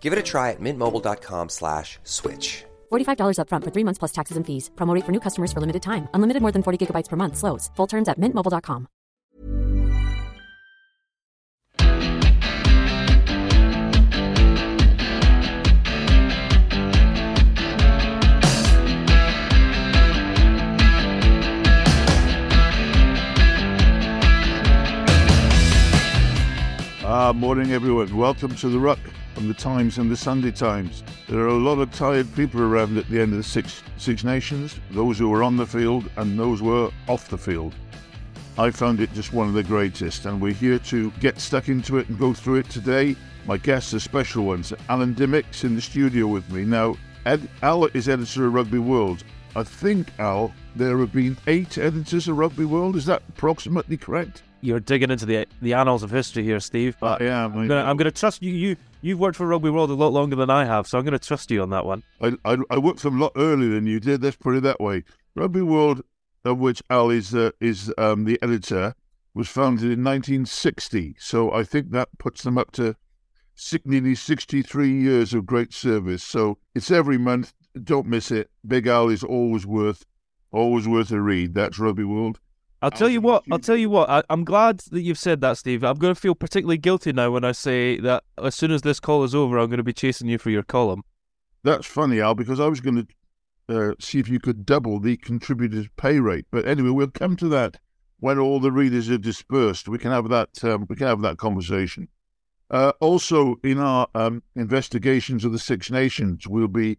Give it a try at mintmobile.com slash switch. $45 upfront for three months plus taxes and fees. Promo rate for new customers for limited time. Unlimited more than 40 gigabytes per month. Slows. Full terms at mintmobile.com. Ah, morning everyone. Welcome to the Ruck from the Times and the Sunday Times. There are a lot of tired people around at the end of the Six, Six Nations, those who were on the field and those who were off the field. I found it just one of the greatest, and we're here to get stuck into it and go through it today. My guests are special ones. Alan Dymock's in the studio with me. Now, Ed, Al is editor of Rugby World. I think, Al, there have been eight editors of Rugby World. Is that approximately correct? You're digging into the the annals of history here, Steve. But I am. I'm gonna, I'm gonna trust you. You you've worked for Rugby World a lot longer than I have, so I'm gonna trust you on that one. I, I, I worked for them a lot earlier than you did. Let's put it that way. Rugby World, of which Al is uh, is um, the editor, was founded in 1960. So I think that puts them up to nearly 63 years of great service. So it's every month. Don't miss it. Big Al is always worth always worth a read. That's Rugby World. I'll tell you what. I'll tell you what. I, I'm glad that you've said that, Steve. I'm going to feel particularly guilty now when I say that as soon as this call is over, I'm going to be chasing you for your column. That's funny, Al, because I was going to uh, see if you could double the contributors' pay rate. But anyway, we'll come to that when all the readers are dispersed. We can have that. Um, we can have that conversation. Uh, also, in our um, investigations of the Six Nations, we'll be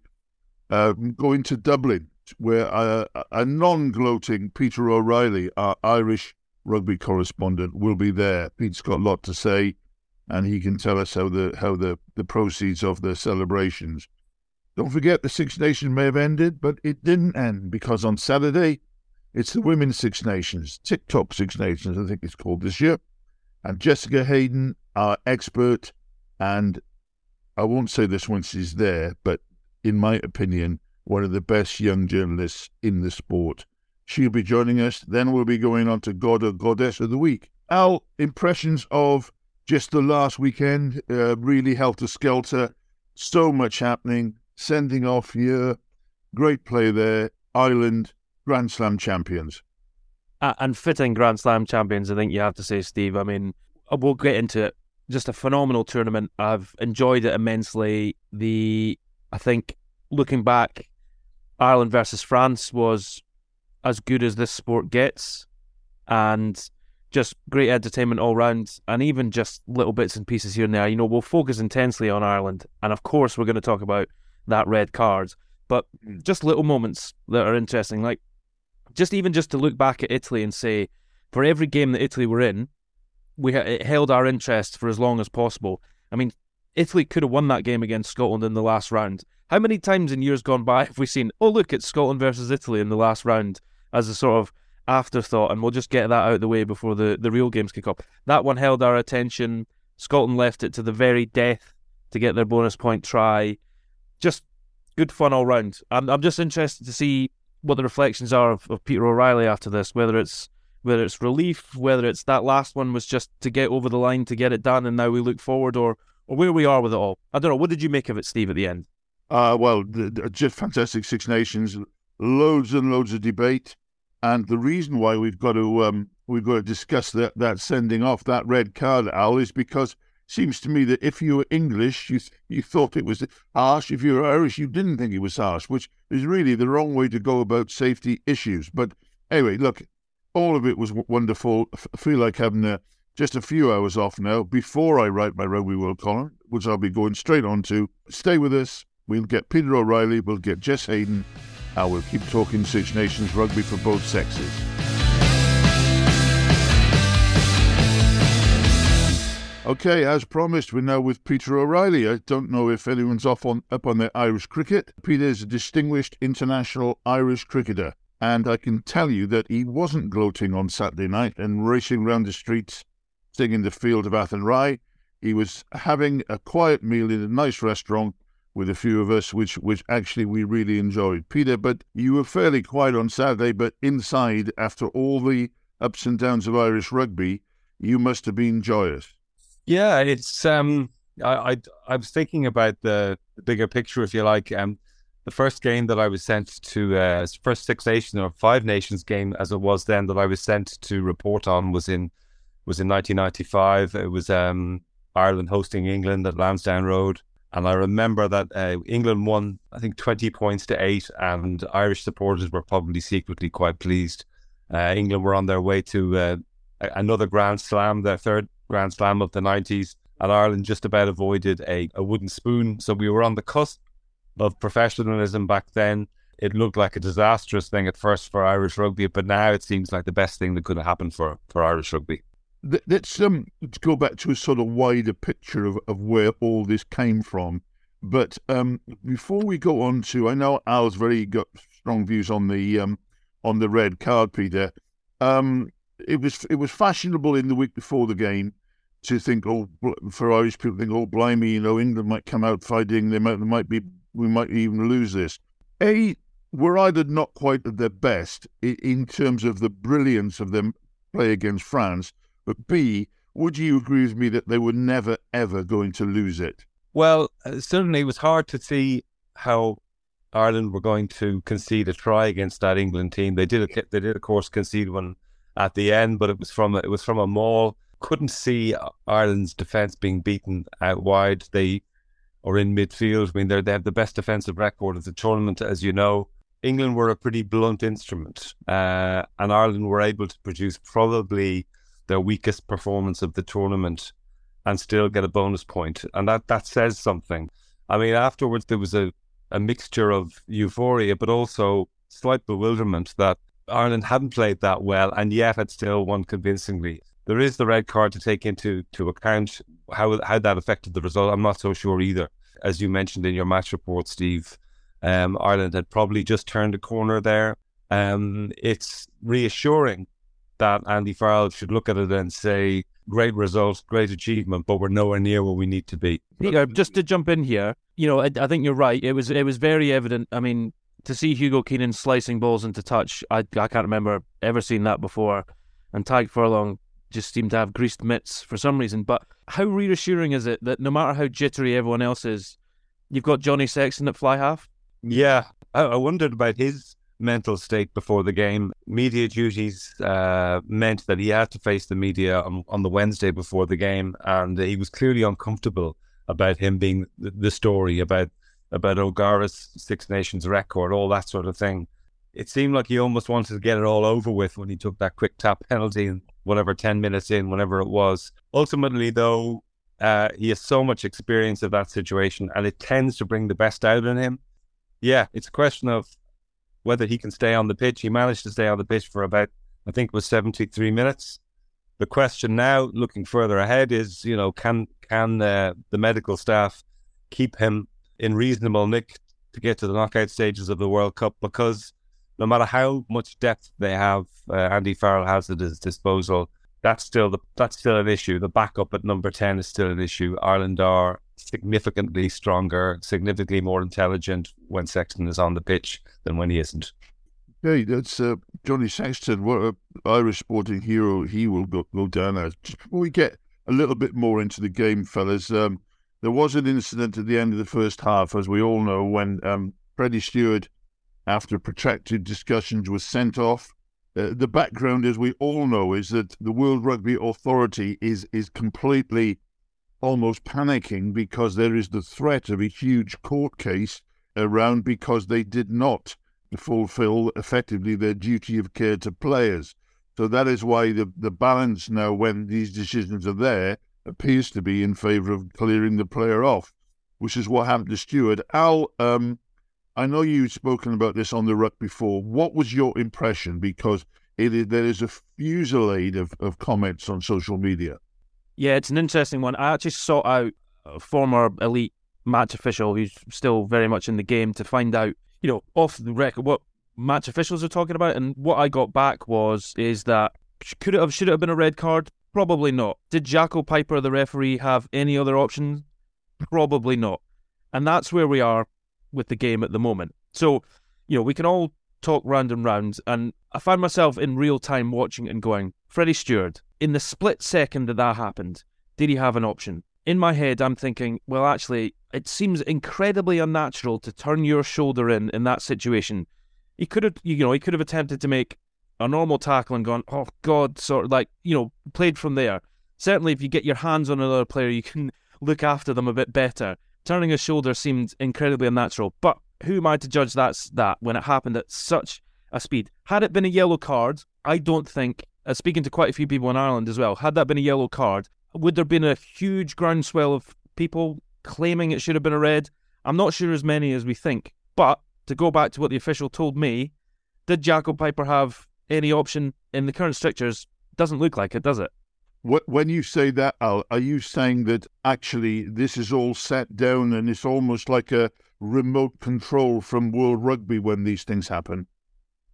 uh, going to Dublin where uh, a non-gloating Peter O'Reilly, our Irish rugby correspondent, will be there. Pete's got a lot to say, and he can tell us how the how the, the proceeds of the celebrations. Don't forget the Six Nations may have ended, but it didn't end because on Saturday it's the Women's Six Nations, TikTok Six Nations, I think it's called this year. And Jessica Hayden, our expert, and I won't say this once she's there, but in my opinion, one of the best young journalists in the sport. She'll be joining us. Then we'll be going on to God or Goddess of the Week. Al, impressions of just the last weekend, uh, really helter skelter. So much happening. Sending off here. Great play there. Ireland, Grand Slam champions. Uh, and fitting Grand Slam champions, I think you have to say, Steve. I mean, we'll get into it. Just a phenomenal tournament. I've enjoyed it immensely. The, I think, looking back, Ireland versus France was as good as this sport gets, and just great entertainment all round, and even just little bits and pieces here and there. You know, we'll focus intensely on Ireland, and of course, we're going to talk about that red card, but Mm. just little moments that are interesting, like just even just to look back at Italy and say, for every game that Italy were in, we it held our interest for as long as possible. I mean, Italy could have won that game against Scotland in the last round. How many times in years gone by have we seen, oh, look, it's Scotland versus Italy in the last round as a sort of afterthought, and we'll just get that out of the way before the, the real games kick off? That one held our attention. Scotland left it to the very death to get their bonus point try. Just good fun all round. I'm, I'm just interested to see what the reflections are of, of Peter O'Reilly after this, whether it's whether it's relief, whether it's that last one was just to get over the line to get it done, and now we look forward, or or where we are with it all. I don't know. What did you make of it, Steve, at the end? Uh, well, the, the, just fantastic Six Nations, loads and loads of debate, and the reason why we've got to um, we've got to discuss that that sending off that red card, Al, is because it seems to me that if you were English, you you thought it was harsh. If you were Irish, you didn't think it was harsh, which is really the wrong way to go about safety issues. But anyway, look, all of it was wonderful. I feel like having a, just a few hours off now before I write my Rugby World column, which I'll be going straight on to. Stay with us. We'll get Peter O'Reilly, we'll get Jess Hayden, and we'll keep talking Six Nations rugby for both sexes. Okay, as promised, we're now with Peter O'Reilly. I don't know if anyone's off on up on their Irish cricket. Peter is a distinguished international Irish cricketer, and I can tell you that he wasn't gloating on Saturday night and racing round the streets, singing the field of Athenry. He was having a quiet meal in a nice restaurant with a few of us, which which actually we really enjoyed. Peter, but you were fairly quiet on Saturday, but inside, after all the ups and downs of Irish rugby, you must have been joyous. Yeah, it's um, I, I I was thinking about the, bigger picture, if you like. Um, the first game that I was sent to, uh, first Six Nations or Five Nations game, as it was then, that I was sent to report on was in was in 1995. It was um, Ireland hosting England at Lansdowne Road, and I remember that uh, England won, I think, 20 points to eight, and Irish supporters were probably secretly quite pleased. Uh, England were on their way to uh, another Grand Slam, their third Grand Slam of the 90s, and Ireland just about avoided a, a wooden spoon. So we were on the cusp of professionalism back then. It looked like a disastrous thing at first for Irish rugby, but now it seems like the best thing that could have happened for, for Irish rugby. Let's um, go back to a sort of wider picture of, of where all this came from. But um, before we go on to, I know Al's very got strong views on the um, on the red card, Peter. Um, it was it was fashionable in the week before the game to think, oh, for Irish people, think, oh, blimey, you know, England might come out fighting. They might, they might be, we might even lose this. A, were either not quite at their best in terms of the brilliance of them play against France, but B, would you agree with me that they were never ever going to lose it? Well, uh, certainly it was hard to see how Ireland were going to concede a try against that England team. They did, they did, of course, concede one at the end, but it was from a, it was from a maul couldn't see Ireland's defence being beaten out wide. They are in midfield. I mean, they they have the best defensive record of the tournament, as you know. England were a pretty blunt instrument, uh, and Ireland were able to produce probably their weakest performance of the tournament and still get a bonus point. And that, that says something. I mean, afterwards, there was a, a mixture of euphoria, but also slight bewilderment that Ireland hadn't played that well and yet had still won convincingly. There is the red card to take into to account how how that affected the result. I'm not so sure either. As you mentioned in your match report, Steve, um, Ireland had probably just turned a corner there. Um, it's reassuring that Andy Farrell should look at it and say, "Great results, great achievement, but we're nowhere near where we need to be." Peter, just to jump in here, you know, I, I think you're right. It was it was very evident. I mean, to see Hugo Keenan slicing balls into touch, I I can't remember ever seeing that before. And Tadhg Furlong just seemed to have greased mitts for some reason. But how reassuring is it that no matter how jittery everyone else is, you've got Johnny Sexton at fly half? Yeah, I, I wondered about his mental state before the game. Media duties uh, meant that he had to face the media on, on the Wednesday before the game, and he was clearly uncomfortable about him being the, story about about O'Gara's Six Nations record, all that sort of thing. It seemed like he almost wanted to get it all over with when he took that quick tap penalty and whatever 10 minutes in, whatever it was. Ultimately, though, uh, he has so much experience of that situation and it tends to bring the best out in him. Yeah, it's a question of whether he can stay on the pitch. He managed to stay on the pitch for about, I think it was 73 minutes. The question now, looking further ahead, is, you know, can can uh, the medical staff keep him in reasonable nick to get to the knockout stages of the World Cup? Because no matter how much depth they have, uh, Andy Farrell has at his disposal. That's still the that's still an issue. The backup at number ten is still an issue. Ireland are significantly stronger, significantly more intelligent when Sexton is on the pitch than when he isn't. Hey, that's uh, Johnny Sexton. What an Irish sporting hero he will go, go down as. Before we get a little bit more into the game, fellas, um, there was an incident at the end of the first half, as we all know, when um, Freddie Steward, after protracted discussions, was sent off. Uh, the background, as we all know, is that the World Rugby Authority is is completely almost panicking because there is the threat of a huge court case around because they did not fulfill effectively their duty of care to players. So that is why the, the balance now, when these decisions are there, appears to be in favour of clearing the player off, which is what happened to Steward. Al, um, I know you've spoken about this on the ruck before. What was your impression? Because it is, there is a fusillade of, of comments on social media. Yeah, it's an interesting one. I actually sought out a former elite match official who's still very much in the game to find out, you know, off the record what match officials are talking about. And what I got back was is that could it have should it have been a red card? Probably not. Did Jaco Peyper, the referee, have any other options? Probably not. And that's where we are with the game at the moment. So, you know, we can all talk round and round, and I find myself in real time watching and going, Freddie Steward, in the split second that that happened, did he have an option? In my head, I'm thinking, well, actually, it seems incredibly unnatural to turn your shoulder in in that situation. He could have, you know, he could have attempted to make a normal tackle and gone, oh God, sort of like, you know, played from there. Certainly, if you get your hands on another player, you can look after them a bit better. Turning a shoulder seemed incredibly unnatural, but who am I to judge that's that when it happened at such a speed? Had it been a yellow card, I don't think uh, speaking to quite a few people in Ireland as well, had that been a yellow card, would there been a huge groundswell of people claiming it should have been a red? I'm not sure as many as we think. But to go back to what the official told me, did Jaco Peyper have any option in the current strictures? Doesn't look like it, does it? When you say that, Al, are you saying that actually this is all set down and it's almost like a remote control from World Rugby when these things happen?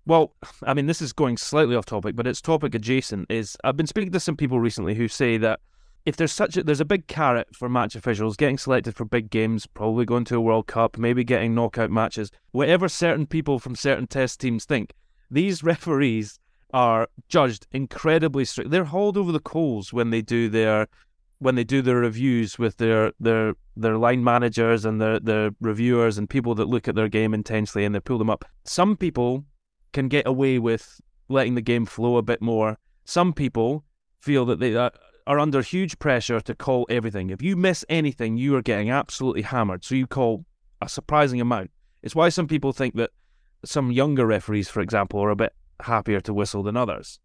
Well, I mean, this is going slightly off topic, but it's topic adjacent. Is I've been speaking to some people recently who say that if there's such a, there's a big carrot for match officials getting selected for big games, probably going to a World Cup, maybe getting knockout matches, whatever certain people from certain test teams think, these referees are judged incredibly strict. They're hauled over the coals when they do their when they do their reviews with their their their line managers and their their reviewers and people that look at their game intensely and they pull them up. Some people can get away with letting the game flow a bit more. Some people feel that they are under huge pressure to call everything. If you miss anything, you are getting absolutely hammered. So you call a surprising amount. It's why some people think that some younger referees, for example, are a bit happier to whistle than others.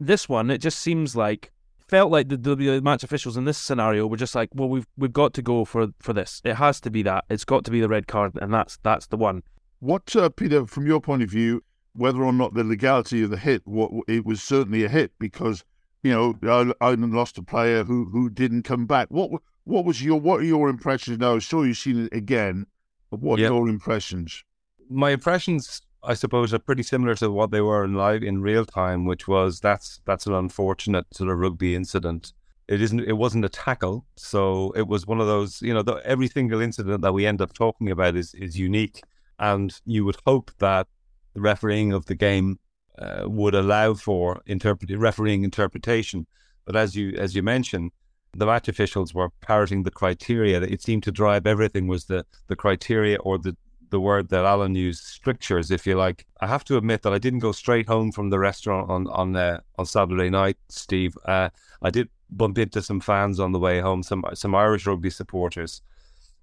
This one, it just seems like felt like the, the match officials in this scenario were just like, well, we've we've got to go for for this. It has to be that. It's got to be the red card, and that's that's the one. What, uh, Peter, from your point of view, whether or not the legality of the hit, what it was certainly a hit because you know I, I lost a player who who didn't come back. What what was your what are your impressions now? I saw you've seen it again. But What yep. your impressions? My impressions, I suppose, are pretty similar to what they were in live in real time, which was that's that's an unfortunate sort of rugby incident. It isn't. It wasn't a tackle, so it was one of those. You know, the, every single incident that we end up talking about is is unique, and you would hope that the refereeing of the game uh, would allow for interpret- refereeing interpretation. But as you as you mentioned, the match officials were parroting the criteria. It seemed to drive everything was the the criteria or the the word that Alan used, strictures, if you like. I have to admit that I didn't go straight home from the restaurant on on uh, on Saturday night, Steve. Uh, I did bump into some fans on the way home, some some Irish rugby supporters,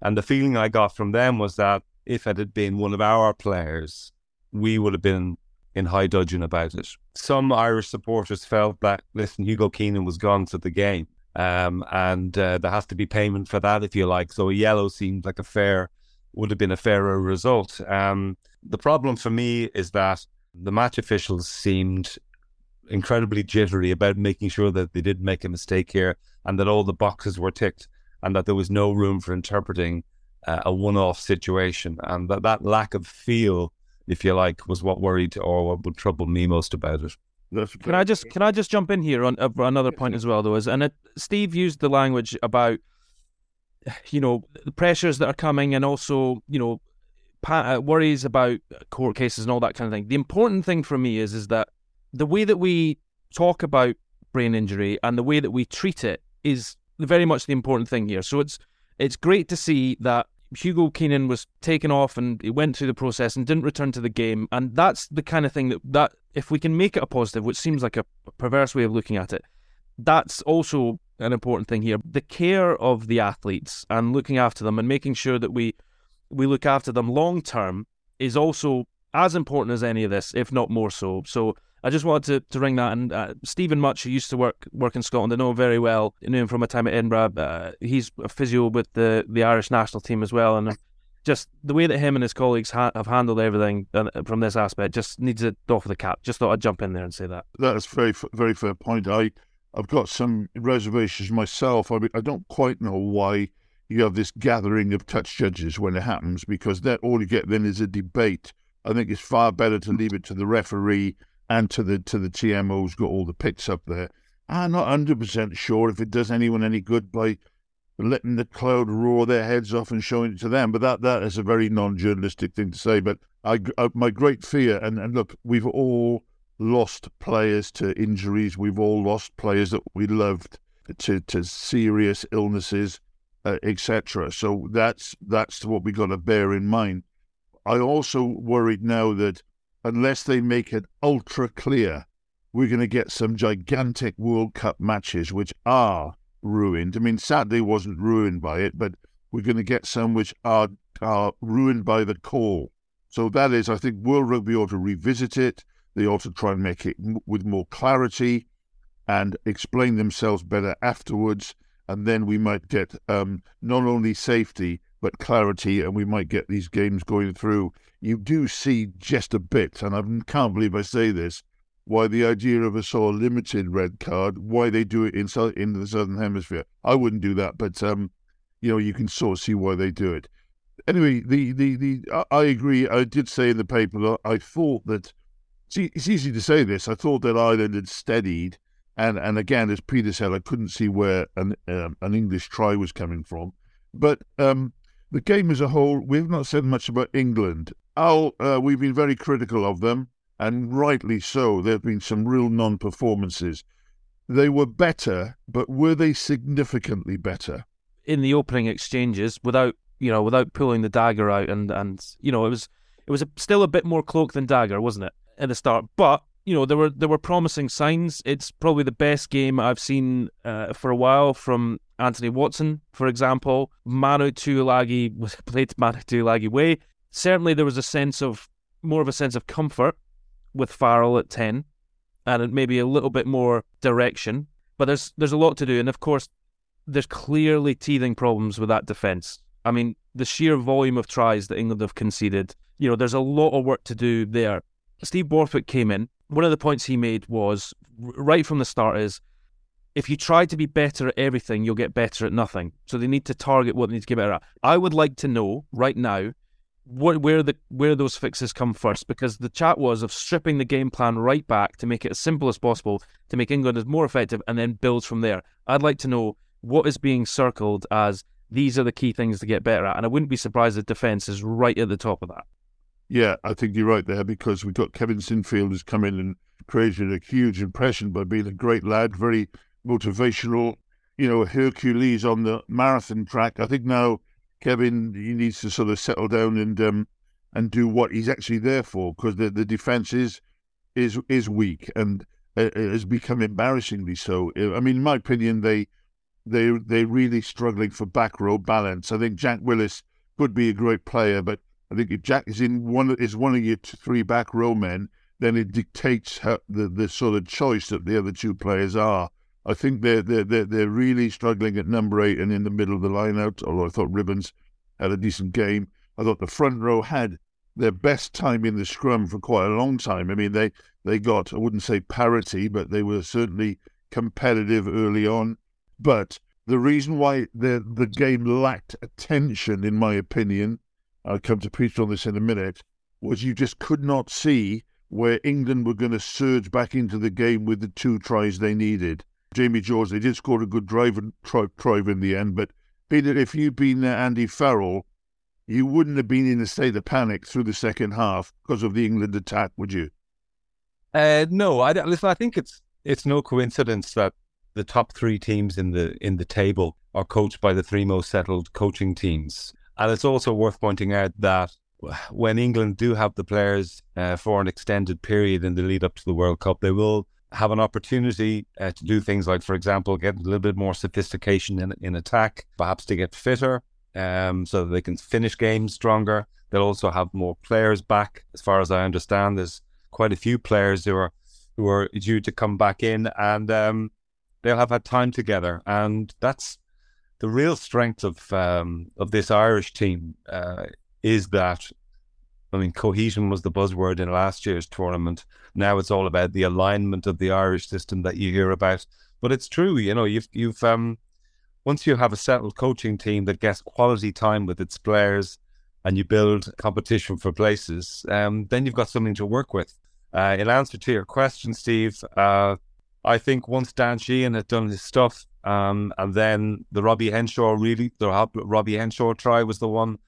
and the feeling I got from them was that if it had been one of our players we would have been in high dudgeon about it. Some Irish supporters felt that, listen, Hugo Keenan was gone to the game. Um, and uh, there has to be payment for that, if you like. So a yellow seemed like a fair, would have been a fairer result. Um, the problem for me is that the match officials seemed incredibly jittery about making sure that they didn't make a mistake here and that all the boxes were ticked and that there was no room for interpreting uh, a one-off situation and that that lack of feel if you like, was what worried or what would trouble me most about it. Can I just can I just jump in here on uh, another point as well, though? Is and it, Steve used the language about you know the pressures that are coming, and also you know pa- uh, worries about court cases and all that kind of thing. The important thing for me is is that the way that we talk about brain injury and the way that we treat it is very much the important thing here. So it's it's great to see that Hugo Keenan was taken off and he went through the process and didn't return to the game. And that's the kind of thing that, that if we can make it a positive, which seems like a perverse way of looking at it, that's also an important thing here. The care of the athletes and looking after them and making sure that we we look after them long term is also as important as any of this, if not more so. So I just wanted to, to ring that. And uh, Stephen Much, who used to work work in Scotland, I know very well. I knew him from a time at Edinburgh. Uh, he's a physio with the, the Irish national team as well. And just the way that him and his colleagues ha- have handled everything uh, from this aspect just needs to off the cap. Just thought I'd jump in there and say that. That's very very fair point. I I've got some reservations myself. I mean, I don't quite know why you have this gathering of touch judges when it happens because that all you get then is a debate. I think it's far better to leave it to the referee and to the to the TMO's got all the picks up there. I'm not hundred percent sure if it does anyone any good by letting the crowd roar their heads off and showing it to them. But that that is a very non-journalistic thing to say. But I, I my great fear, and, and look, we've all lost players to injuries. We've all lost players that we loved to to serious illnesses, uh, etc. So that's that's what we got to bear in mind. I also worried now that unless they make it ultra clear, we're going to get some gigantic World Cup matches which are ruined. I mean, Saturday wasn't ruined by it, but we're going to get some which are are ruined by the call. So that is, I think, World Rugby ought to revisit it. They ought to try and make it with more clarity and explain themselves better afterwards. And then we might get um, not only safety, but clarity, and we might get these games going through. You do see just a bit, and I can't believe I say this, why the idea of a sort of limited red card, why they do it in, in the Southern Hemisphere. I wouldn't do that, but, um, you know, you can sort of see why they do it. Anyway, the, the, the I agree. I did say in the paper that I thought that, see, it's easy to say this, I thought that Ireland had steadied, and, and again, as Peter said, I couldn't see where an, um, an English try was coming from. But um, the game as a whole, we've not said much about England. Al, uh, we've been very critical of them, and rightly so. There have been some real non performances. They were better, but were they significantly better? In the opening exchanges, without you know, without pulling the dagger out, and and you know, it was it was a, still a bit more cloak than dagger, wasn't it, at the start? But you know, there were there were promising signs. It's probably the best game I've seen uh, for a while from Anthony Watson, for example, Manu Tuilagi was played Manu Tuilagi way. Certainly, there was a sense of more of a sense of comfort with Farrell at ten, and maybe a little bit more direction. But there's there's a lot to do, and of course, there's clearly teething problems with that defence. I mean, the sheer volume of tries that England have conceded. You know, there's a lot of work to do there. Steve Borthwick came in. One of the points he made was right from the start is if you try to be better at everything, you'll get better at nothing. So they need to target what they need to get better at. I would like to know right now what, where the where those fixes come first, because the chat was of stripping the game plan right back to make it as simple as possible to make England as more effective, and then build from there. I'd like to know what is being circled as these are the key things to get better at, and I wouldn't be surprised if defence is right at the top of that. Yeah, I think you're right there because we've got Kevin Sinfield who's come in and created a huge impression by being a great lad, very motivational, you know, Hercules on the marathon track. I think now Kevin he needs to sort of settle down and um, and do what he's actually there for because the the defense is is is weak and uh, has become embarrassingly so. I mean, in my opinion, they they they're really struggling for back row balance. I think Jack Willis could be a great player, but I think if Jack is in one is one of your three back row men, then it dictates how, the the sort of choice that the other two players are. I think they're, they're, they're, they're really struggling at number eight and in the middle of the line out, although I thought Ribbans had a decent game. I thought the front row had their best time in the scrum for quite a long time. I mean, they, they got, I wouldn't say parity, but they were certainly competitive early on. But the reason why the, the game lacked attention, in my opinion, I'll come to Peter on this in a minute, was you just could not see where England were going to surge back into the game with the two tries they needed. Jamie George. They did score a good drive and in the end, but Peter, if you'd been Andy Farrell, you wouldn't have been in a state of panic through the second half because of the England attack, would you? Uh, no, I listen. I think it's it's no coincidence that the top three teams in the in the table are coached by the three most settled coaching teams, and it's also worth pointing out that when England do have the players uh, for an extended period in the lead up to the World Cup, they will have an opportunity uh, to do things like, for example, get a little bit more sophistication in, in attack, perhaps to get fitter um, so that they can finish games stronger. They'll also have more players back. As far as I understand, there's quite a few players who are who are due to come back in, and um, they'll have had time together. And that's the real strength of um, of this Irish team uh, is that. I mean, cohesion was the buzzword in last year's tournament. Now it's all about the alignment of the Irish system that you hear about. But it's true, you know, you've you've um, once you have a settled coaching team that gets quality time with its players and you build competition for places, um, then you've got something to work with. Uh, in answer to your question, Steve, uh, I think once Dan Sheehan had done his stuff, um, and then the Robbie Henshaw really, the Robbie Henshaw try was the one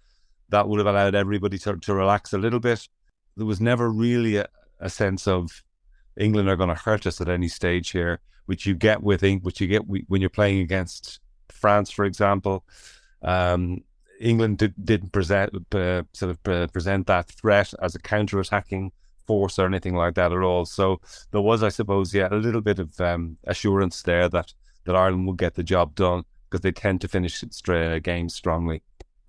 that would have allowed everybody to, to relax a little bit. There was never really a, a sense of England are going to hurt us at any stage here, which you get with which you get when you're playing against France, for example. Um, England did, didn't present uh, sort of present that threat as a counter-attacking force or anything like that at all. So there was, I suppose, yeah, a little bit of um, assurance there that that Ireland would get the job done because they tend to finish games strongly.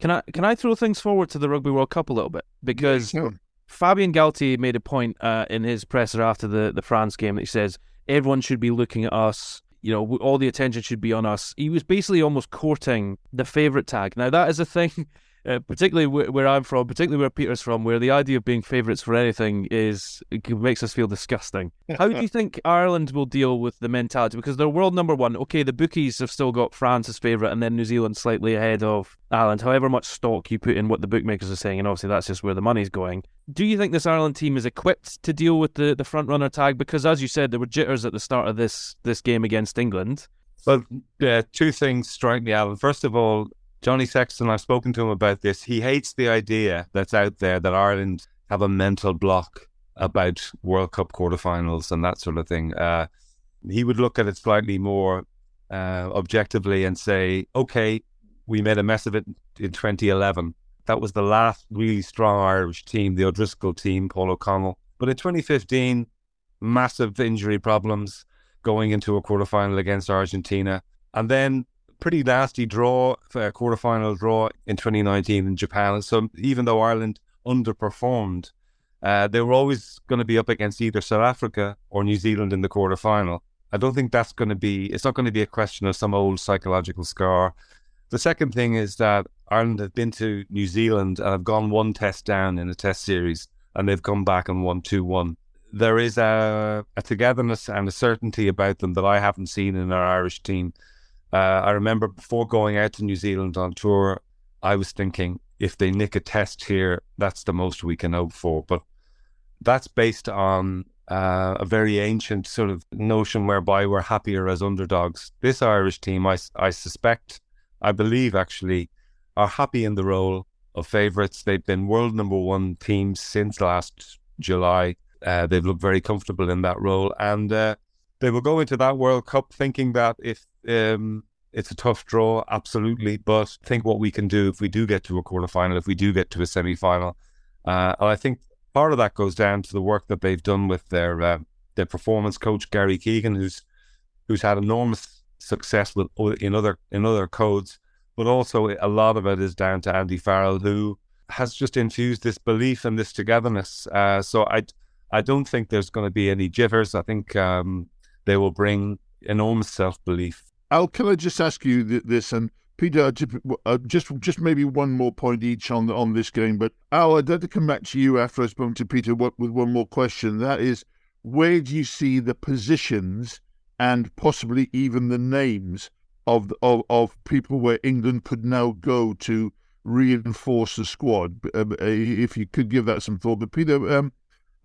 Can I can I throw things forward to the Rugby World Cup a little bit because yeah, Fabien Galthié made a point uh, in his presser after the the France game that he says everyone should be looking at us you know, all the attention should be on us. He was basically almost courting the favourite tag. Now, that is a thing, uh, particularly where, where, I'm from, particularly where Peter's from, where the idea of being favourites for anything is makes us feel disgusting. How do you think Ireland will deal with the mentality? Because they're world number one. Okay, the bookies have still got France as favourite and then New Zealand slightly ahead of Ireland, however much stock you put in what the bookmakers are saying, and obviously that's just where the money's going. Do you think this Ireland team is equipped to deal with the, the front runner tag? Because as you said, there were jitters at the start of this this game against England. Well, uh, two things strike me, Alan. First of all, Johnny Sexton, I've spoken to him about this. He hates the idea that's out there that Ireland have a mental block about World Cup quarterfinals and that sort of thing. Uh, he would look at it slightly more uh, objectively and say, okay, we made a mess of it in 2011. That was the last really strong Irish team, the O'Driscoll team, Paul O'Connell. But in 2015, massive injury problems going into a quarterfinal against Argentina. And then pretty nasty draw, a quarterfinal draw in 2019 in Japan. So even though Ireland underperformed, uh, they were always going to be up against either South Africa or New Zealand in the quarterfinal. I don't think that's going to be, it's not going to be a question of some old psychological scar. The second thing is that Ireland have been to New Zealand and have gone one test down in a test series, and they've come back and won 2 1. There is a, a togetherness and a certainty about them that I haven't seen in our Irish team. Uh, I remember before going out to New Zealand on tour, I was thinking if they nick a test here, that's the most we can hope for. But that's based on uh, a very ancient sort of notion whereby we're happier as underdogs. This Irish team, I, I suspect, I believe actually, are happy in the role of favourites. They've been world number one teams since last July. Uh, they've looked very comfortable in that role, and uh, they will go into that World Cup thinking that if um, it's a tough draw, absolutely, but think what we can do if we do get to a quarterfinal, if we do get to a semi final. Uh, and I think part of that goes down to the work that they've done with their uh, their performance coach Gary Keegan, who's who's had enormous success with in other in other codes, but also a lot of it is down to Andy Farrell, who has just infused this belief and this togetherness. Uh, so I I don't think there's going to be any jitters. I think um, they will bring enormous self belief. Al, can I just ask you this and. Peter, uh, just just maybe one more point each on on this game. But Al, I'd like to come back to you after I've spoken to Peter with one more question. That is, where do you see the positions and possibly even the names of of, of people where England could now go to reinforce the squad. Um, if you could give that some thought. But Peter, um,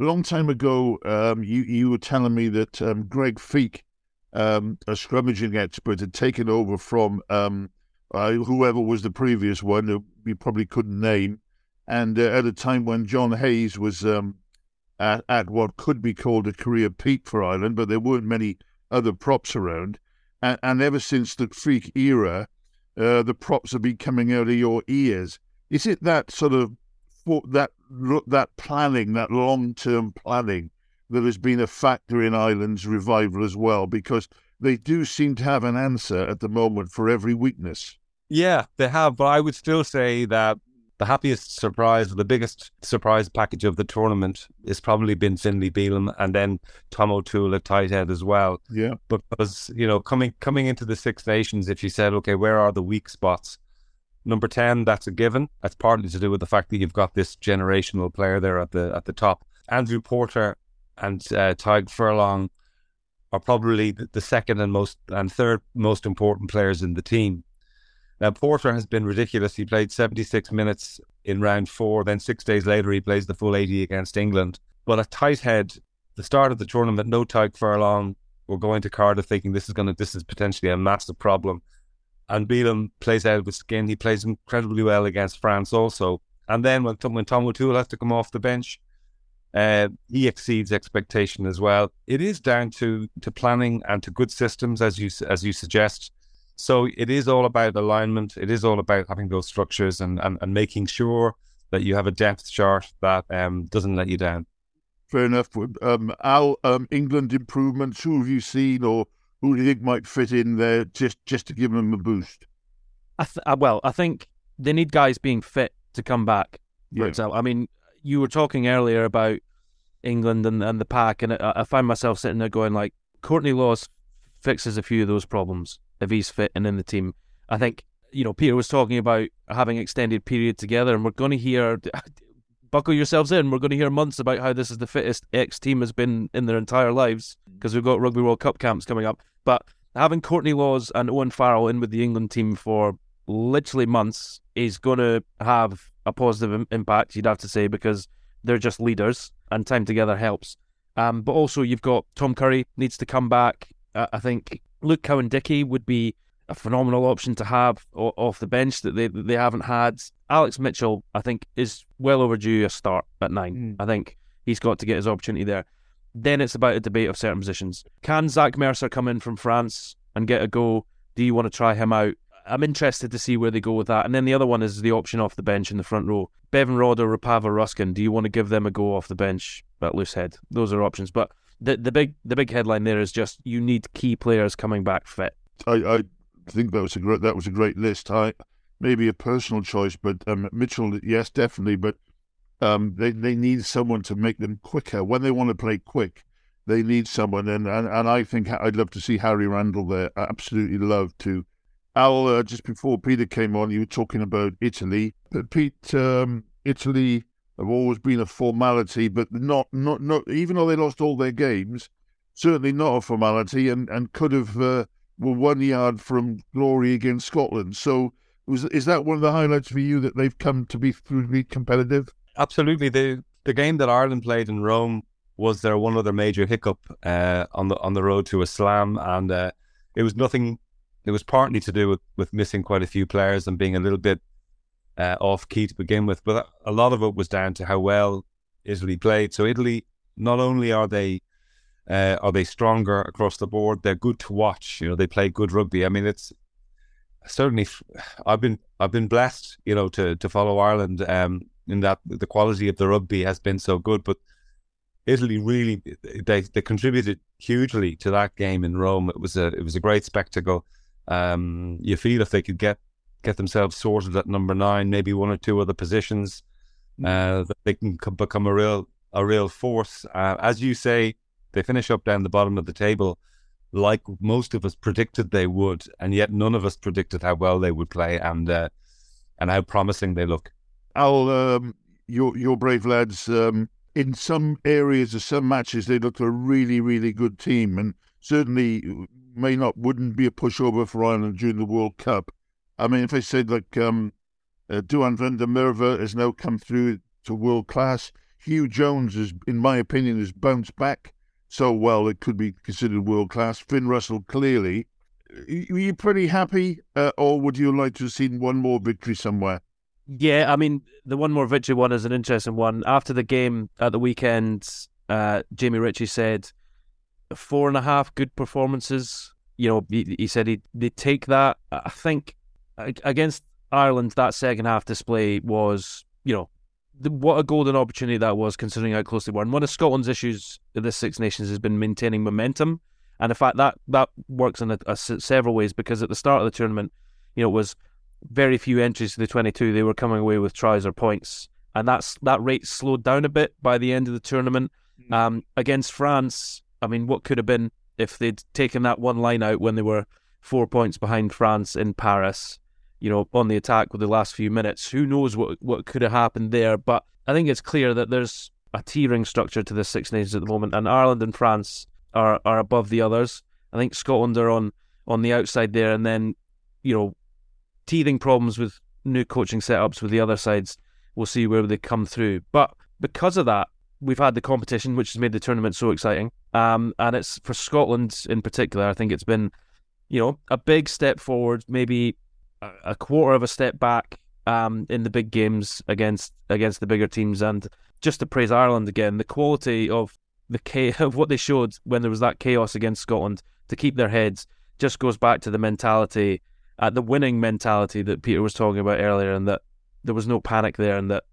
a long time ago, um, you you were telling me that um, Greg Feek, um, a scrummaging expert, had taken over from um, uh, whoever was the previous one, who we probably couldn't name, and uh, at a time when John Hayes was at, at what could be called a career peak for Ireland, but there weren't many other props around. And, and ever since the Feek era, uh, the props have been coming out of your ears. Is it that sort of that that planning, that long term planning, that has been a factor in Ireland's revival as well, because they do seem to have an answer at the moment for every weakness. Yeah, they have, but I would still say that the happiest surprise, the biggest surprise package of the tournament has probably been Finlay Bealham and then Tom O'Toole at tight head as well. Yeah. Because, you know, coming coming into the Six Nations, if you said, okay, where are the weak spots? Number ten, that's a given. That's partly to do with the fact that you've got this generational player there at the at the top. Andrew Porter and uh, Tadhg Furlong are probably the second and most and third most important players in the team. Now, Porter has been ridiculous. He played 76 minutes in round four. Then six days later, he plays the full 80 against England. But at tight head, the start of the tournament, no Tadhg Furlong. We're going to Cardiff thinking this is going to, this is potentially a massive problem. And Bealham plays out with skin. He plays incredibly well against France also. And then when, when Tom O'Toole has to come off the bench, uh, he exceeds expectation as well. It is down to to planning and to good systems, as you as you suggest. So it is all about alignment. It is all about having those structures and, and, and making sure that you have a depth chart that um, doesn't let you down. Fair enough. Um, Al, um, England improvements. Who have you seen, or who do you think might fit in there just just to give them a boost? I th- uh, well, I think they need guys being fit to come back. For Yeah. example, I mean, you were talking earlier about England and, and the pack, and I, I find myself sitting there going like, Courtney Lawes fixes a few of those problems if he's fit and in the team. I think you know Peter was talking about having extended period together, and we're going to hear. Buckle yourselves in. We're going to hear months about how this is the fittest X team has been in their entire lives because we've got Rugby World Cup camps coming up. But having Courtney Lawes and Owen Farrell in with the England team for literally months is going to have a positive Im- impact, you'd have to say, because they're just leaders and time together helps. Um, but also, you've got Tom Curry needs to come back. Uh, I think Luke Cowan-Dickie would be a phenomenal option to have off the bench that they they haven't had. Alex Mitchell, I think, is well overdue a start at nine. Hmm. I think he's got to get his opportunity there. Then it's about a debate of certain positions. Can Zach Mercer come in from France and get a go? Do you want to try him out? I'm interested to see where they go with that. And then the other one is the option off the bench in the front row. Bevan Rodd or Rapava Ruskin. Do you want to give them a go off the bench at loose head? Those are options. But the the big the big headline there is just you need key players coming back fit. I, I think that was a great that was a great list. I maybe a personal choice, but um, Mitchell, yes, definitely. But um, they they need someone to make them quicker when they want to play quick. They need someone, and, and, and I think I'd love to see Harry Randall there. I absolutely love to. Al, uh, just before Peter came on, you were talking about Italy. But Pete, um, Italy have always been a formality, but not not not even though they lost all their games, certainly not a formality, and and could have uh, were one yard from glory against Scotland. So was is that one of the highlights for you that they've come to be be competitive? Absolutely. The the game that Ireland played in Rome was their one other major hiccup uh, on the on the road to a slam, and uh, it was nothing. It was partly to do with, with missing quite a few players and being a little bit uh, off key to begin with, but a lot of it was down to how well Italy played. So Italy, not only are they uh, are they stronger across the board, they're good to watch. You know, they play good rugby. I mean, it's certainly I've been I've been blessed, you know, to to follow Ireland um, in that the quality of the rugby has been so good, but Italy really they they contributed hugely to that game in Rome. It was a it was a great spectacle. Um, you feel if they could get get themselves sorted at number nine, maybe one or two other positions, uh, that they can become a real a real force. Uh, as you say, they finish up down the bottom of the table, like most of us predicted they would, and yet none of us predicted how well they would play and uh, and how promising they look. Al, um, your your brave lads. Um, in some areas of some matches, they looked a really, really good team, and certainly may not wouldn't be a pushover for Ireland during the World Cup. I mean, if I said like um, uh, Duhan van der Merwe has now come through to world class, Huw Jones is, in my opinion, has bounced back so well it could be considered world class. Finn Russell clearly. Were you pretty happy, uh, or would you like to have seen one more victory somewhere? Yeah, I mean, the one more victory one is an interesting one. After the game at the weekend, uh, Jamie Ritchie said four and a half good performances. You know, he, he said he'd, they'd take that. I think against Ireland, that second half display was, you know, what a golden opportunity that was, considering how close they were. And one of Scotland's issues in this Six Nations has been maintaining momentum, and in fact that that works in a, a, several ways because at the start of the tournament, you know, it was very few entries to the 22. They were coming away with tries or points, and that's that rate slowed down a bit by the end of the tournament. Mm. Um, against France, I mean, what could have been if they'd taken that one line out when they were four points behind France in Paris? You know, on the attack with the last few minutes. Who knows what what could have happened there? But I think it's clear that there's a tiering structure to the Six Nations at the moment, and Ireland and France are are above the others. I think Scotland are on on the outside there, and then you know teething problems with new coaching setups with the other sides. We'll see where they come through. But because of that, we've had the competition, which has made the tournament so exciting. Um, and it's for Scotland in particular. I think it's been, you know, a big step forward, maybe a, quarter of a step back um, in the big games against against the bigger teams. And just to praise Ireland again, the quality of the of what they showed when there was that chaos against Scotland to keep their heads just goes back to the mentality uh, the winning mentality that Peter was talking about earlier, and that there was no panic there, and that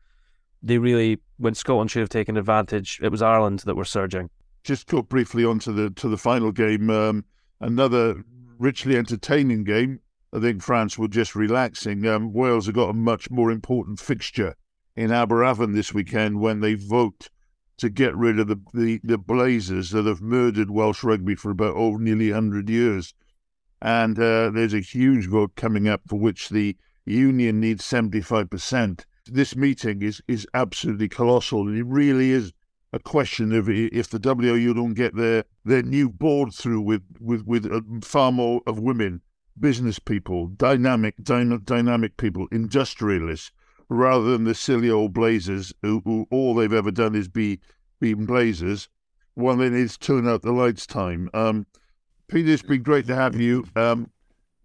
they really, when Scotland should have taken advantage, it was Ireland that were surging. Just go briefly on to the to the final game. Um, another richly entertaining game. I think France were just relaxing. Um, Wales have got a much more important fixture in Aberavon this weekend when they vote to get rid of the, the, the Blazers that have murdered Welsh rugby for about oh, nearly 100 years. And uh, there's a huge vote coming up for which the union needs 75%. This meeting is, is absolutely colossal. And it really is a question of if the WRU don't get their, their new board through with, with, with uh, far more of women, business people, dynamic, dynamic people, industrialists, rather than the silly old blazers who, who all they've ever done is be being blazers. Well, then it's turn out the lights time. Um, Peter, it's been great to have you. Um,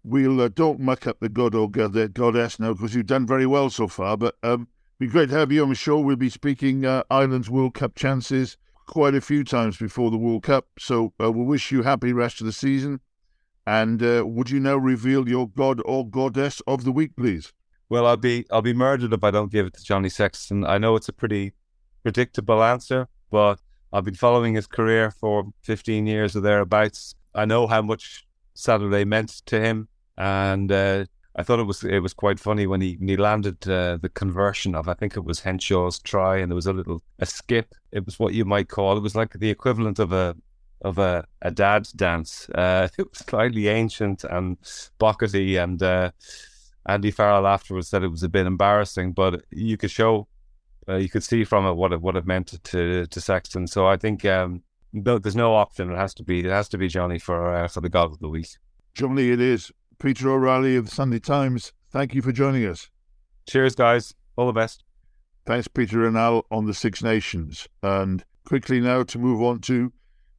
we'll uh, don't muck up the god or god, goddess now because you've done very well so far. But um, be great to have you on the show. We'll be speaking uh, Ireland's World Cup chances quite a few times before the World Cup. So uh, we'll wish you happy rest of the season. And uh, would you now reveal your god or goddess of the week, please? Well, I'll be I'll be murdered if I don't give it to Johnny Sexton. I know it's a pretty predictable answer, but I've been following his career for 15 years or thereabouts. I know how much Saturday meant to him, and uh, I thought it was it was quite funny when he when he landed uh, the conversion of I think it was Henshaw's try, and there was a little a skip. It was what you might call it was like the equivalent of a of a, a dad dance. Uh, it was slightly ancient and bockety, and uh, Andy Farrell afterwards said it was a bit embarrassing, but you could show, uh, you could see from it what it what it meant to to Sexton. So I think um, no, there's no option. It has to be. It has to be Johnny for uh, for the God of the Week. Johnny, it is. Peter O'Reilly of the Sunday Times. Thank you for joining us. Cheers, guys. All the best. Thanks, Peter and Al, on the Six Nations. And quickly now to move on to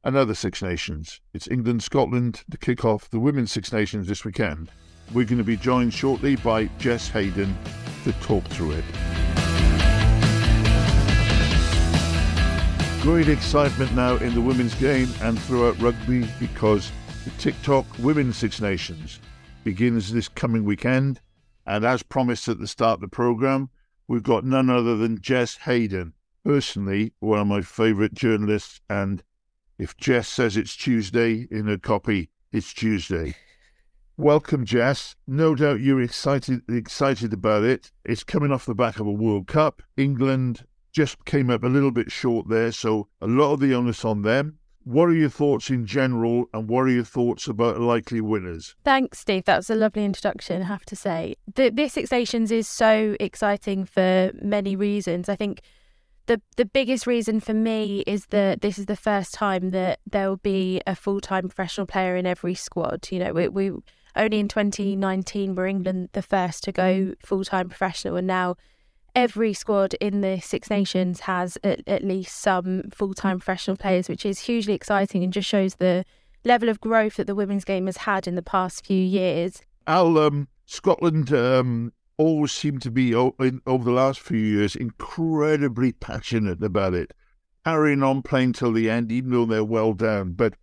another Six Nations. It's England Scotland to kick off the Women's Six Nations this weekend. We're going to be joined shortly by Jess Hayden to talk through it. Great excitement now in the women's game and throughout rugby because the TikTok Women's Six Nations begins this coming weekend. And as promised at the start of the programme, we've got none other than Jess Hayden, personally one of my favourite journalists. And if Jess says it's Tuesday in a copy, it's Tuesday. Welcome, Jess. No doubt you're excited excited about it. It's coming off the back of a World Cup. England just came up a little bit short there, so a lot of the onus on them. What are your thoughts in general, and what are your thoughts about likely winners? Thanks, Steve. That was a lovely introduction, I have to say. The, this Six Nations is so exciting for many reasons. I think the the biggest reason for me is that this is the first time that there will be a full time professional player in every squad. You know, we, we only in 2019 were England the first to go full time professional, and now every squad in the Six Nations has at, at least some full time professional players, which is hugely exciting and just shows the level of growth that the women's game has had in the past few years. Al, um, Scotland um, always seem to be, over the last few years, incredibly passionate about it, carrying on playing till the end, even though they're well down. But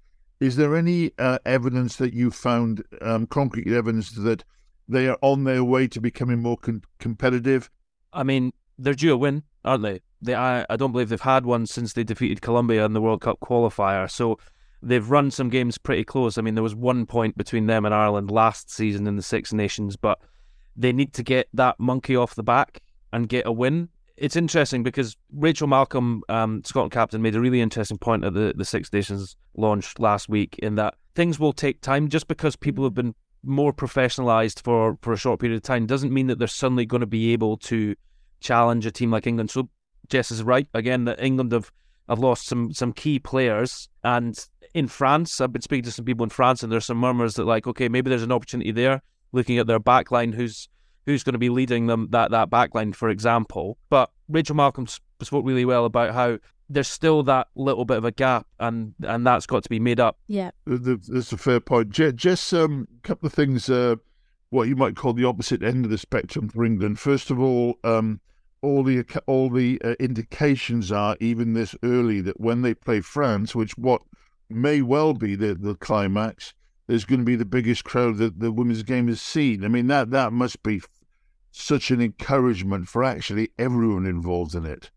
is there any uh, evidence that you found, um, concrete evidence, that they are on their way to becoming more con- competitive? I mean, they're due a win aren't they? They I, I don't believe they've had one since they defeated Colombia in the World Cup qualifier. So they've run some games pretty close. I mean, there was one point between them and Ireland last season in the Six Nations, but they need to get that monkey off the back and get a win. It's interesting because Rachel Malcolm, um, Scotland captain, made a really interesting point at the, the Six Nations launch last week in that things will take time just because people have been more professionalized for, for a short period of time doesn't mean that they're suddenly going to be able to challenge a team like England. So Jess is right again that England have, have lost some some key players and in France, I've been speaking to some people in France, and there's some murmurs that like, okay, maybe there's an opportunity there, looking at their backline, who's who's going to be leading them that that backline, for example. But Rachel Malcolm spoke really well about how there's still that little bit of a gap, and and that's got to be made up. Yeah, that's a fair point. Just um, a couple of things. Uh, what you might call the opposite end of the spectrum for England. First of all, um, all the all the uh, indications are even this early that when they play France, which what may well be the, the climax. There's going to be the biggest crowd that the women's game has seen. I mean, that that must be such an encouragement for actually everyone involved in it.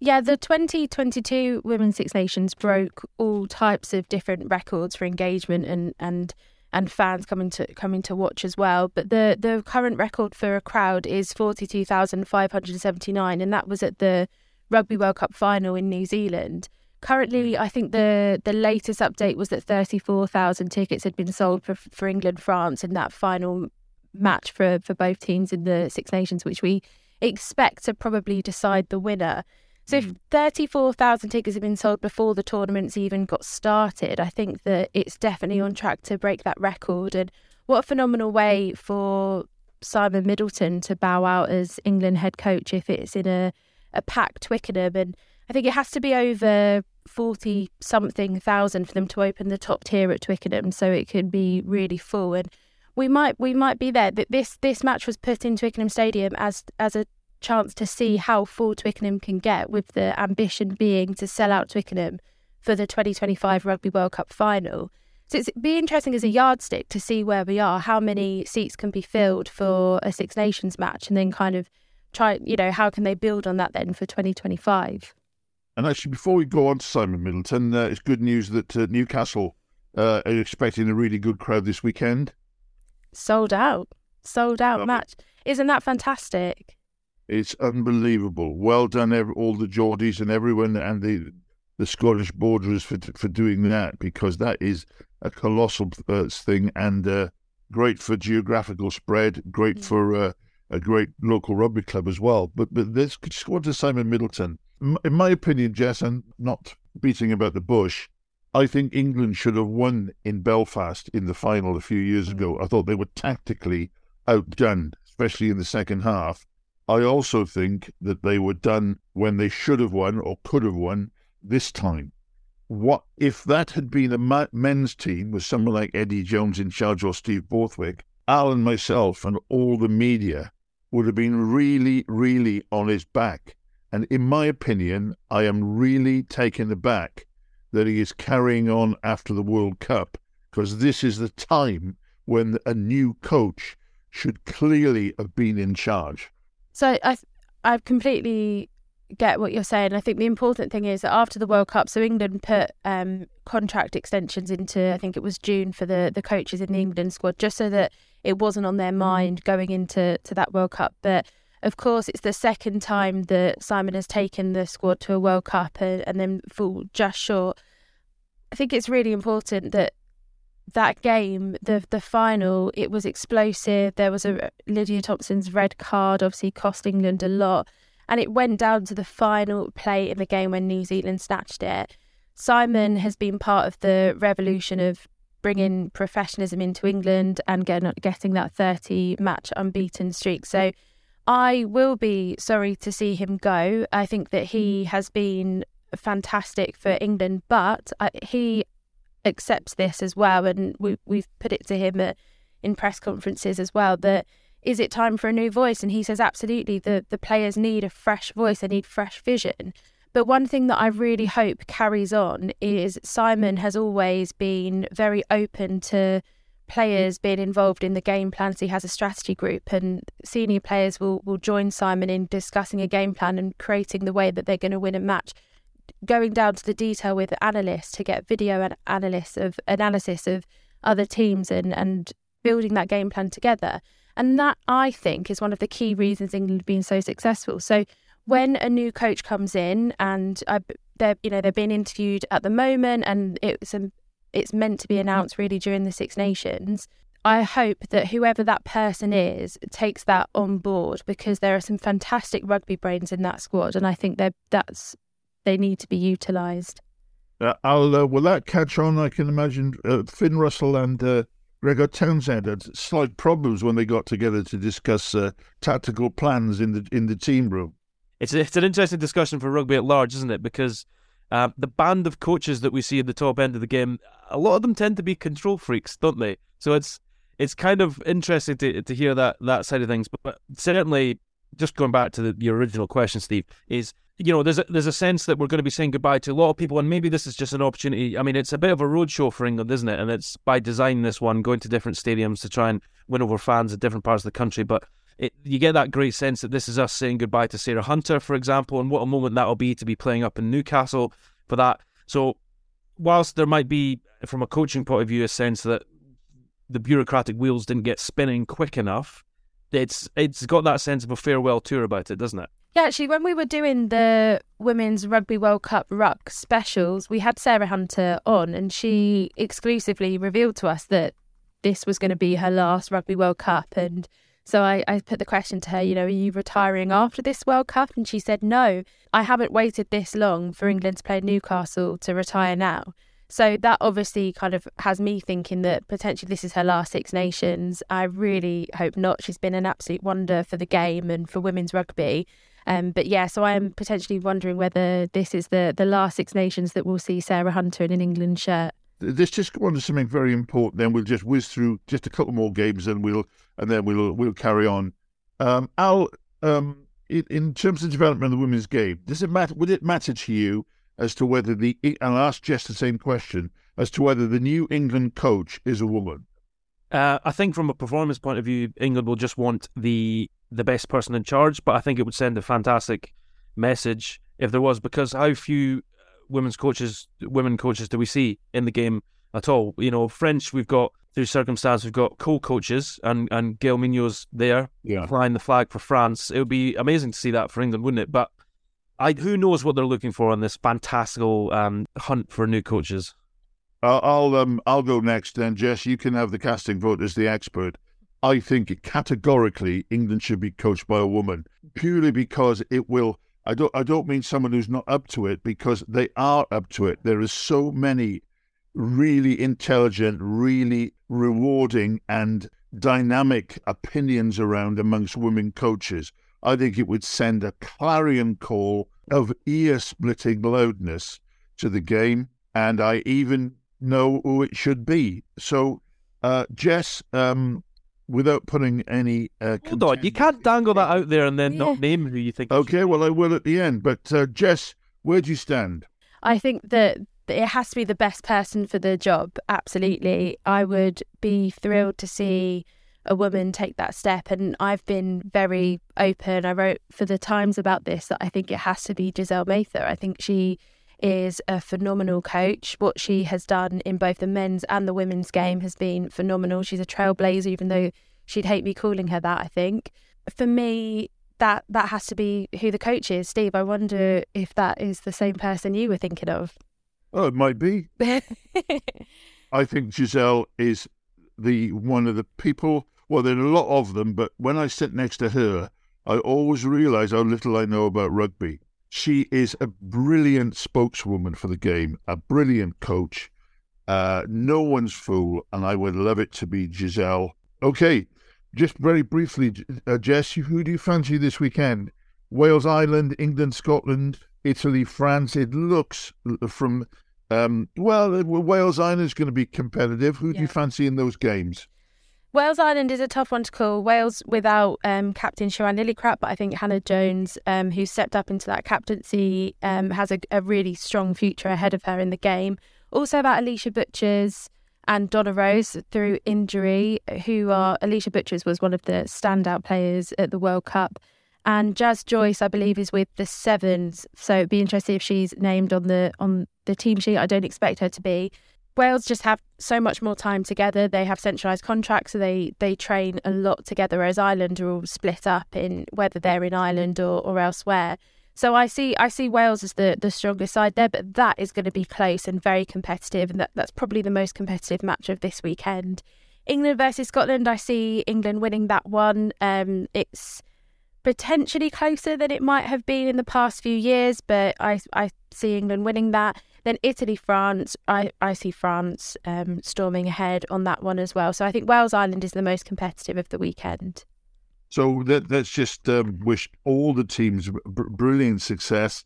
Yeah, the 2022 Women's Six Nations broke all types of different records for engagement and and and fans coming to coming to watch as well. But the the current record for a crowd is 42,579 and that was at the Rugby World Cup final in New Zealand. Currently, mm. I think the the latest update was that 34,000 tickets had been sold for, for England France in that final match for, for both teams in the Six Nations, which we expect to probably decide the winner. So if mm. 34,000 tickets have been sold before the tournaments even got started, I think that it's definitely on track to break that record. And what a phenomenal way for Simon Middleton to bow out as England head coach if it's in a, a packed Twickenham. And I think it has to be over 40 mm. something thousand for them to open the top tier at Twickenham so it could be mm. really full and we might we might be there but this this match was put in Twickenham Stadium as as a chance to see mm. how full Twickenham can get with the ambition being to sell out Twickenham for the 2025 Rugby World Cup final. So it'd be interesting as a yardstick to see where we are how many seats can be filled for a Six Nations match and then kind of try you know how can they build on that then for 2025 and actually, before we go on to Simon Middleton, uh, it's good news that uh, Newcastle uh, are expecting a really good crowd this weekend. Sold out, sold out match. Isn't that fantastic? It's unbelievable. Well done, every, all the Geordies and everyone, and the the Scottish borderers for for doing that because that is a colossal uh, thing and uh, great for geographical spread, great mm. for uh, a great local rugby club as well. But but let's just go on to Simon Middleton in my opinion, Jess, and not beating about the bush, I think England should have won in Belfast in the final a few years mm. ago. I thought they were tactically outdone, especially in the second half. I also think that they were done when they should have won or could have won this time. What if that had been a men's team with someone like Eddie Jones in charge or Steve Borthwick? Alan, myself, and all the media would have been really, really on his back and in my opinion, I am really taken aback that he is carrying on after the World Cup because this is the time when a new coach should clearly have been in charge. So I, I completely get what you're saying. I think the important thing is that after the World Cup, so England put um, contract extensions into, I think it was June for the the coaches in the England squad, just so that it wasn't on their mind going into to that World Cup. But of course, it's the second time that Simon has taken the squad to a World Cup and, and then fall just short. I think it's really important that that game, the the final, it was explosive. There was a Lydia Thompson's red card, obviously cost England a lot, and it went down to the final play in the game when New Zealand snatched it. Simon has been part of the revolution of bringing professionalism into England and getting, getting that 30 match unbeaten streak. So I will be sorry to see him go. I think that he mm. has been fantastic for England, but I, he accepts this as well, and we, we've put it to him at, in press conferences as well that is it time for a new voice? And he says absolutely. The the players need a fresh voice. They need fresh vision. But one thing that I really hope carries on is Simon has always been very open to players being involved in the game plan. So he has a strategy group, and senior players will will join Simon in discussing a game plan and creating the way that they're going to win a match. Going down to the detail with analysts to get video and analysis of analysis of other teams and and building that game plan together. And that I think is one of the key mm-hmm. reasons England have been so successful. So when a new coach comes in and I, they're you know they're being interviewed at the moment and it's a, it's meant to be announced really during the Six Nations. I hope that whoever that person is takes that on board because there are some fantastic rugby brains in that squad, and I think that that's they need to be utilised. Uh, I'll uh, will that catch on? I can imagine uh, Finn Russell and uh, Gregor Townsend had slight problems when they got together to discuss uh, tactical plans in the in the team room. It's it's an interesting discussion for rugby at large, isn't it? Because uh, the band of coaches that we see at the top end of the game, a lot of them tend to be control freaks, don't they? So it's it's kind of interesting to to hear that that side of things. But, but certainly, just going back to the, your original question, Steve, is you know there's a, there's a sense that we're going to be saying goodbye to a lot of people, and maybe this is just an opportunity. I mean, it's a bit of a roadshow for England, isn't it? And it's by design this one, going to different stadiums to try and win over fans in different parts of the country, but. It, you get that great sense that this is us saying goodbye to Sarah Hunter, for example, and what a moment that'll be to be playing up in Newcastle for that. So, whilst there might be, from a coaching point of view, a sense that the bureaucratic wheels didn't get spinning quick enough, it's it's got that sense of a farewell tour about it, doesn't it? Yeah, actually, when we were doing the Women's Rugby World Cup Ruck specials, we had Sarah Hunter on, and she exclusively revealed to us that this was going to be her last Rugby World Cup, and so I, I put the question to her, you know, are you retiring after this World Cup? And she said, no, I haven't waited this long for England to play Newcastle to retire now. So that obviously kind of has me thinking that potentially this is her last Six Nations. I really hope not. She's been an absolute wonder for the game and for women's rugby. Um, but yeah, so I am potentially wondering whether this is the, the last Six Nations that we'll see Sarah Hunter in an England shirt. Let's just go on to something very important. Then we'll just whiz through just a couple more games, and we'll and then we'll we'll carry on. Um, Al, um, in, in terms of development of the women's game, does it matter? Would it matter to you as to whether the I'll ask Jess the same question as to whether the new England coach is a woman? Uh, I think from a performance point of view, England will just want the the best person in charge, but I think it would send a fantastic message if there was, because how few women's coaches, women coaches, do we see in the game at all? You know, French, we've got through circumstance, we've got co-coaches and and Gaëlle Mignot there yeah. flying the flag for France. It would be amazing to see that for England, wouldn't it? But I, who knows what they're looking for on this fantastical um, hunt for new coaches? I'll I'll, um, I'll go next. Then Jess, you can have the casting vote as the expert. I think categorically England should be coached by a woman, purely because it will. I don't. I don't mean someone who's not up to it, because they are up to it. There are so many really intelligent, really rewarding, and dynamic opinions around amongst women coaches, I think it would send a clarion call of ear splitting loudness to the game. And I even know who it should be. So, uh, Jess, um, without putting any. Uh, Hold on, you can't dangle that out there and then Yeah. not name who you think. Okay, should well, I will at the end. But, uh, Jess, where do you stand? I think that that it has to be the best person for the job. Absolutely. I would be thrilled to see a woman take that step. And I've been very open. I wrote for the Times about this that I think it has to be Giselle Mather. I think she is a phenomenal mm-hmm. coach. What she mm-hmm. has done in both the men's and the women's game has been phenomenal. She's a trailblazer, even though she'd hate me calling her that, I think. For me, that that has to be who the coach is. Steve, I wonder mm-hmm. if that is the same person you were thinking of. Oh, it might be. I think Giselle is the one of the people. Well, there are a lot of them, but when I sit next to her, I always realise how little I know about rugby. She is a brilliant spokeswoman for the game, a brilliant coach. Uh, no one's fool, and I would love it to be Giselle. Okay, just very briefly, uh, Jess, who do you fancy this weekend? Wales, Ireland, England, Scotland, Italy, France. It looks from um, well, uh, Wales Ireland is going to be competitive. Who do you fancy in those games? Wales Ireland is a tough one to call. Wales without um, captain Siwan Lillicrap, but I think Hannah Jones, um, who stepped up into that captaincy, um, has a, a really strong future ahead of her in the game. Also about Alisha Butchers and Donna Rose through injury, who are Alisha Butchers was one of the standout players at the World Cup. And Jazz Joyce, I believe, is with the Sevens. So it'd be interesting if she's named on the on the team sheet. I don't expect her to be. Wales just have so much more time together. They have centralised contracts, so they they train a lot together. Whereas Ireland are all split up in whether they're in Ireland or, or elsewhere. So I see I see Wales as the, the strongest side there, but that is going to be close and very competitive, and that, that's probably the most competitive match of this weekend. England versus Scotland, I see England winning that one. Um, it's potentially closer than it might have been in the past few years, but I I see England winning that. Then Italy, France, I, I see France um, storming ahead on that one as well. So I think Wales Ireland is the most competitive of the weekend. So let, us just um, wish all the teams br- brilliant success.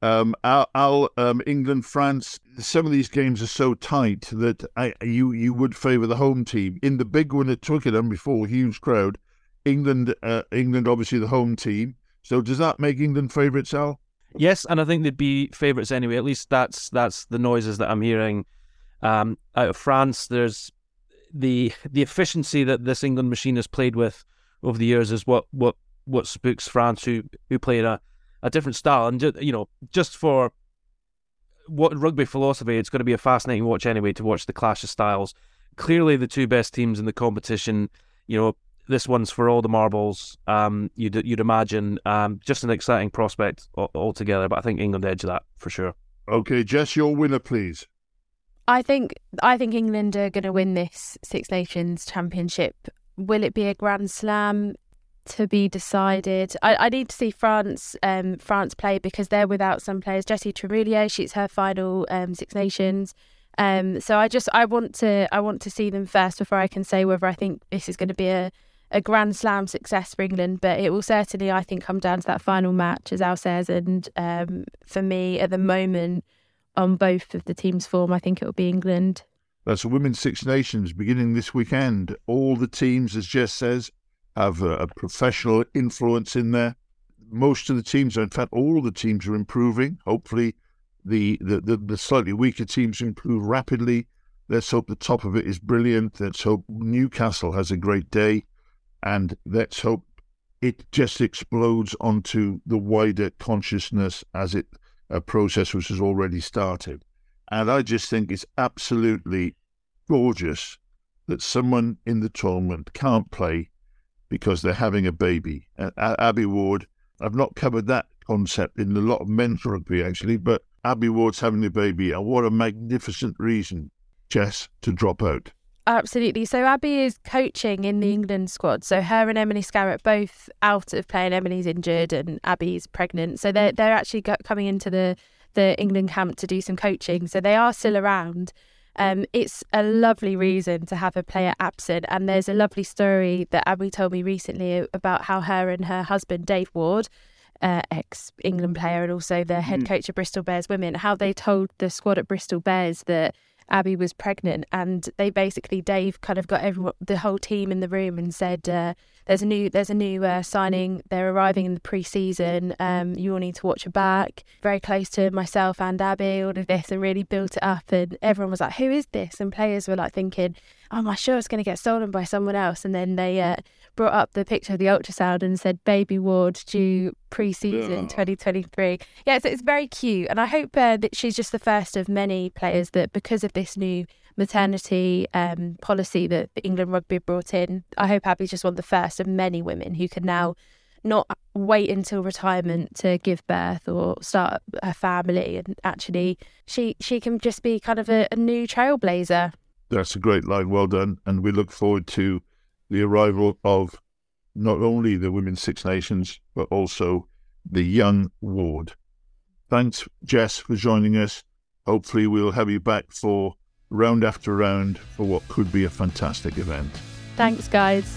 Um, um, England, France. Some of these games are so tight that I, you you would favour the home team. In the big one at Twickenham before, huge crowd. England, uh, England, obviously the home team. So does that make England favourites, Al? Yes, and I think they'd be favourites anyway. At least that's that's the noises that I'm hearing um, out of France. There's the the efficiency that this England machine has played with over the years is what what what spooks France, who who played a, a different style, and just, you know just for what rugby philosophy, it's going to be a fascinating watch anyway to watch the clash of styles. Clearly, the two best teams in the competition. You know, this one's for all the marbles. Um, you'd you'd imagine um, just an exciting prospect altogether. But I think England edge that for sure. Okay, Jess, your winner, please. I think I think England are going to win this Six Nations Championship will it be a Grand Slam? To be decided. I, I need to see France um, France play because they're without some players. Jessy Trémoulière, she's her final um, Six Nations. Um, so I just I want to I want to see them first before I can say whether I think this is going to be a, a Grand Slam success for England. But it will certainly I think come down to that final match, as Al says. And um, for me at the moment, on both of the teams' form, I think it will be England. That's the Women's Six Nations beginning this weekend. All the teams, as Jess says, have a, professional influence in there. Most of the teams, in fact, all the teams are improving. Hopefully, the, the, the, the slightly weaker teams improve rapidly. Let's hope the top of it is brilliant. Let's hope Newcastle has a great day. And let's hope it just explodes onto the wider consciousness as it a process which has already started. And I just think it's absolutely gorgeous that someone in the tournament can't play because they're having a baby. Abbie Ward, I've not covered that concept in a lot of men's rugby actually, but Abbie Ward's having a baby, and what a magnificent reason, Jess, to drop out. Absolutely. So Abbie is coaching in the England squad. So her and Emily Scarratt both out of playing. Emily's injured and Abbie's pregnant. So they're they're actually coming into the the England camp to do some coaching. So they are still around. Um, it's a lovely reason to have a player absent. And there's a lovely story that Abbie told me recently about how her and her husband, Dave Ward, uh, ex England player and also the head mm. coach of Bristol Bears women, how they told the squad at Bristol Bears that Abbie was pregnant, and they basically Dave kind of got everyone, the whole team in the room and said, uh, "There's a new, there's a new uh, signing. They're arriving in the pre-season. Um, you all need to watch her back." Very close to myself and Abbie, all of this, and really built it up. And everyone was like, "Who is this?" And players were like thinking, "Oh, I sure it's going to get stolen by someone else?" And then they uh, brought up the picture of the ultrasound and said baby ward due pre-season yeah. 2023 yeah so it's very cute and i hope uh, that she's just the first of many players that because of this new maternity um, policy that england rugby brought in i hope abbie's just one of the first of many women who can now not wait until retirement to give birth or start a family and actually she she can just be kind of a, a new trailblazer that's a great line well done and we look forward to the arrival of not only the Women's Six Nations, but also the young ward. Thanks, Jess, for joining us. Hopefully, we'll have you back for round after round for what could be a fantastic event. Thanks, guys.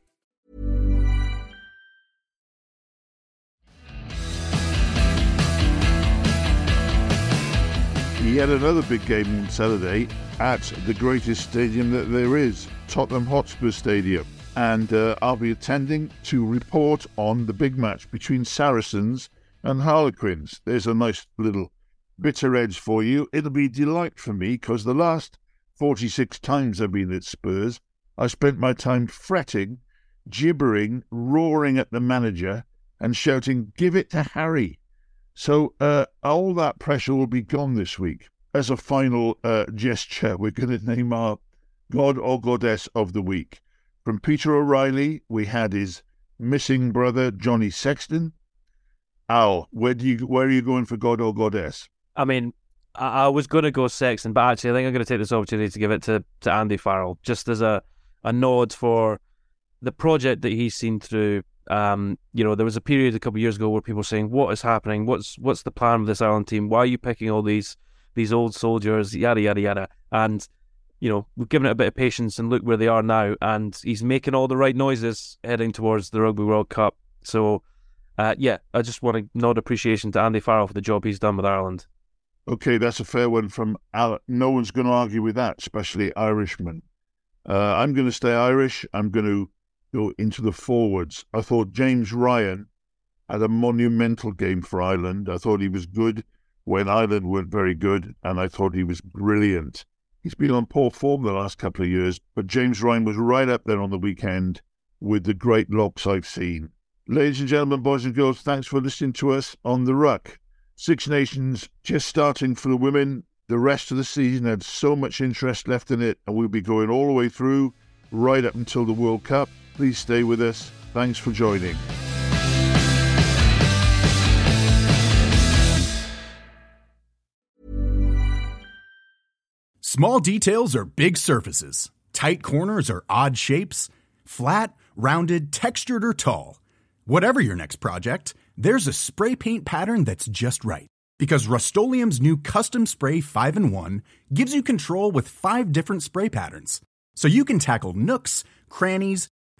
Yet another big game on Saturday at the greatest stadium that there is, Tottenham Hotspur Stadium. And uh, I'll be attending to report on the big match between Saracens and Harlequins. There's a nice little bitter edge for you. It'll be delight for me because the last 46 times I've been at Spurs, I spent my time fretting, gibbering, roaring at the manager, and shouting, Give it to Harry. So uh, all that pressure will be gone this week. As a final uh, gesture, we're going to name our God or Goddess of the Week. From Peter O'Reilly, we had his missing brother, Johnny Sexton. Al, where do you where are you going for God or Goddess? I mean, I, I was going to go Sexton, but actually, I think I'm going to take this opportunity to give it to, to Andy Farrell, just as a, a nod for the project that he's seen through. Um, you know, there was a period a couple of years ago where people were saying, "What is happening? What's what's the plan with this Ireland team? Why are you picking all these these old soldiers? Yada yada yada." And you know, we've given it a bit of patience and look where they are now, and he's making all the right noises heading towards the Rugby World Cup. So, uh, yeah, I just want to nod appreciation to Andy Farrell for the job he's done with Ireland. Okay, that's a fair one from Al. No one's going to argue with that, especially Irishmen. Uh, I'm going to stay Irish. I'm going to go into the forwards. I thought James Ryan had a monumental game for Ireland. I thought he was good when Ireland weren't very good, and I thought he was brilliant. He's been on poor form the last couple of years, but James Ryan was right up there on the weekend with the great locks I've seen. Ladies and gentlemen, boys and girls, thanks for listening to us on the Ruck. Six Nations just starting for the women. The rest of the season had so much interest left in it, and we'll be going all the way through right up until the World Cup. Please stay with us. Thanks for joining. Small details are big surfaces. Tight corners are odd shapes. Flat, rounded, textured, or tall. Whatever your next project, there's a spray paint pattern that's just right. Because Rust new Custom Spray 5 in 1 gives you control with five different spray patterns. So you can tackle nooks, crannies,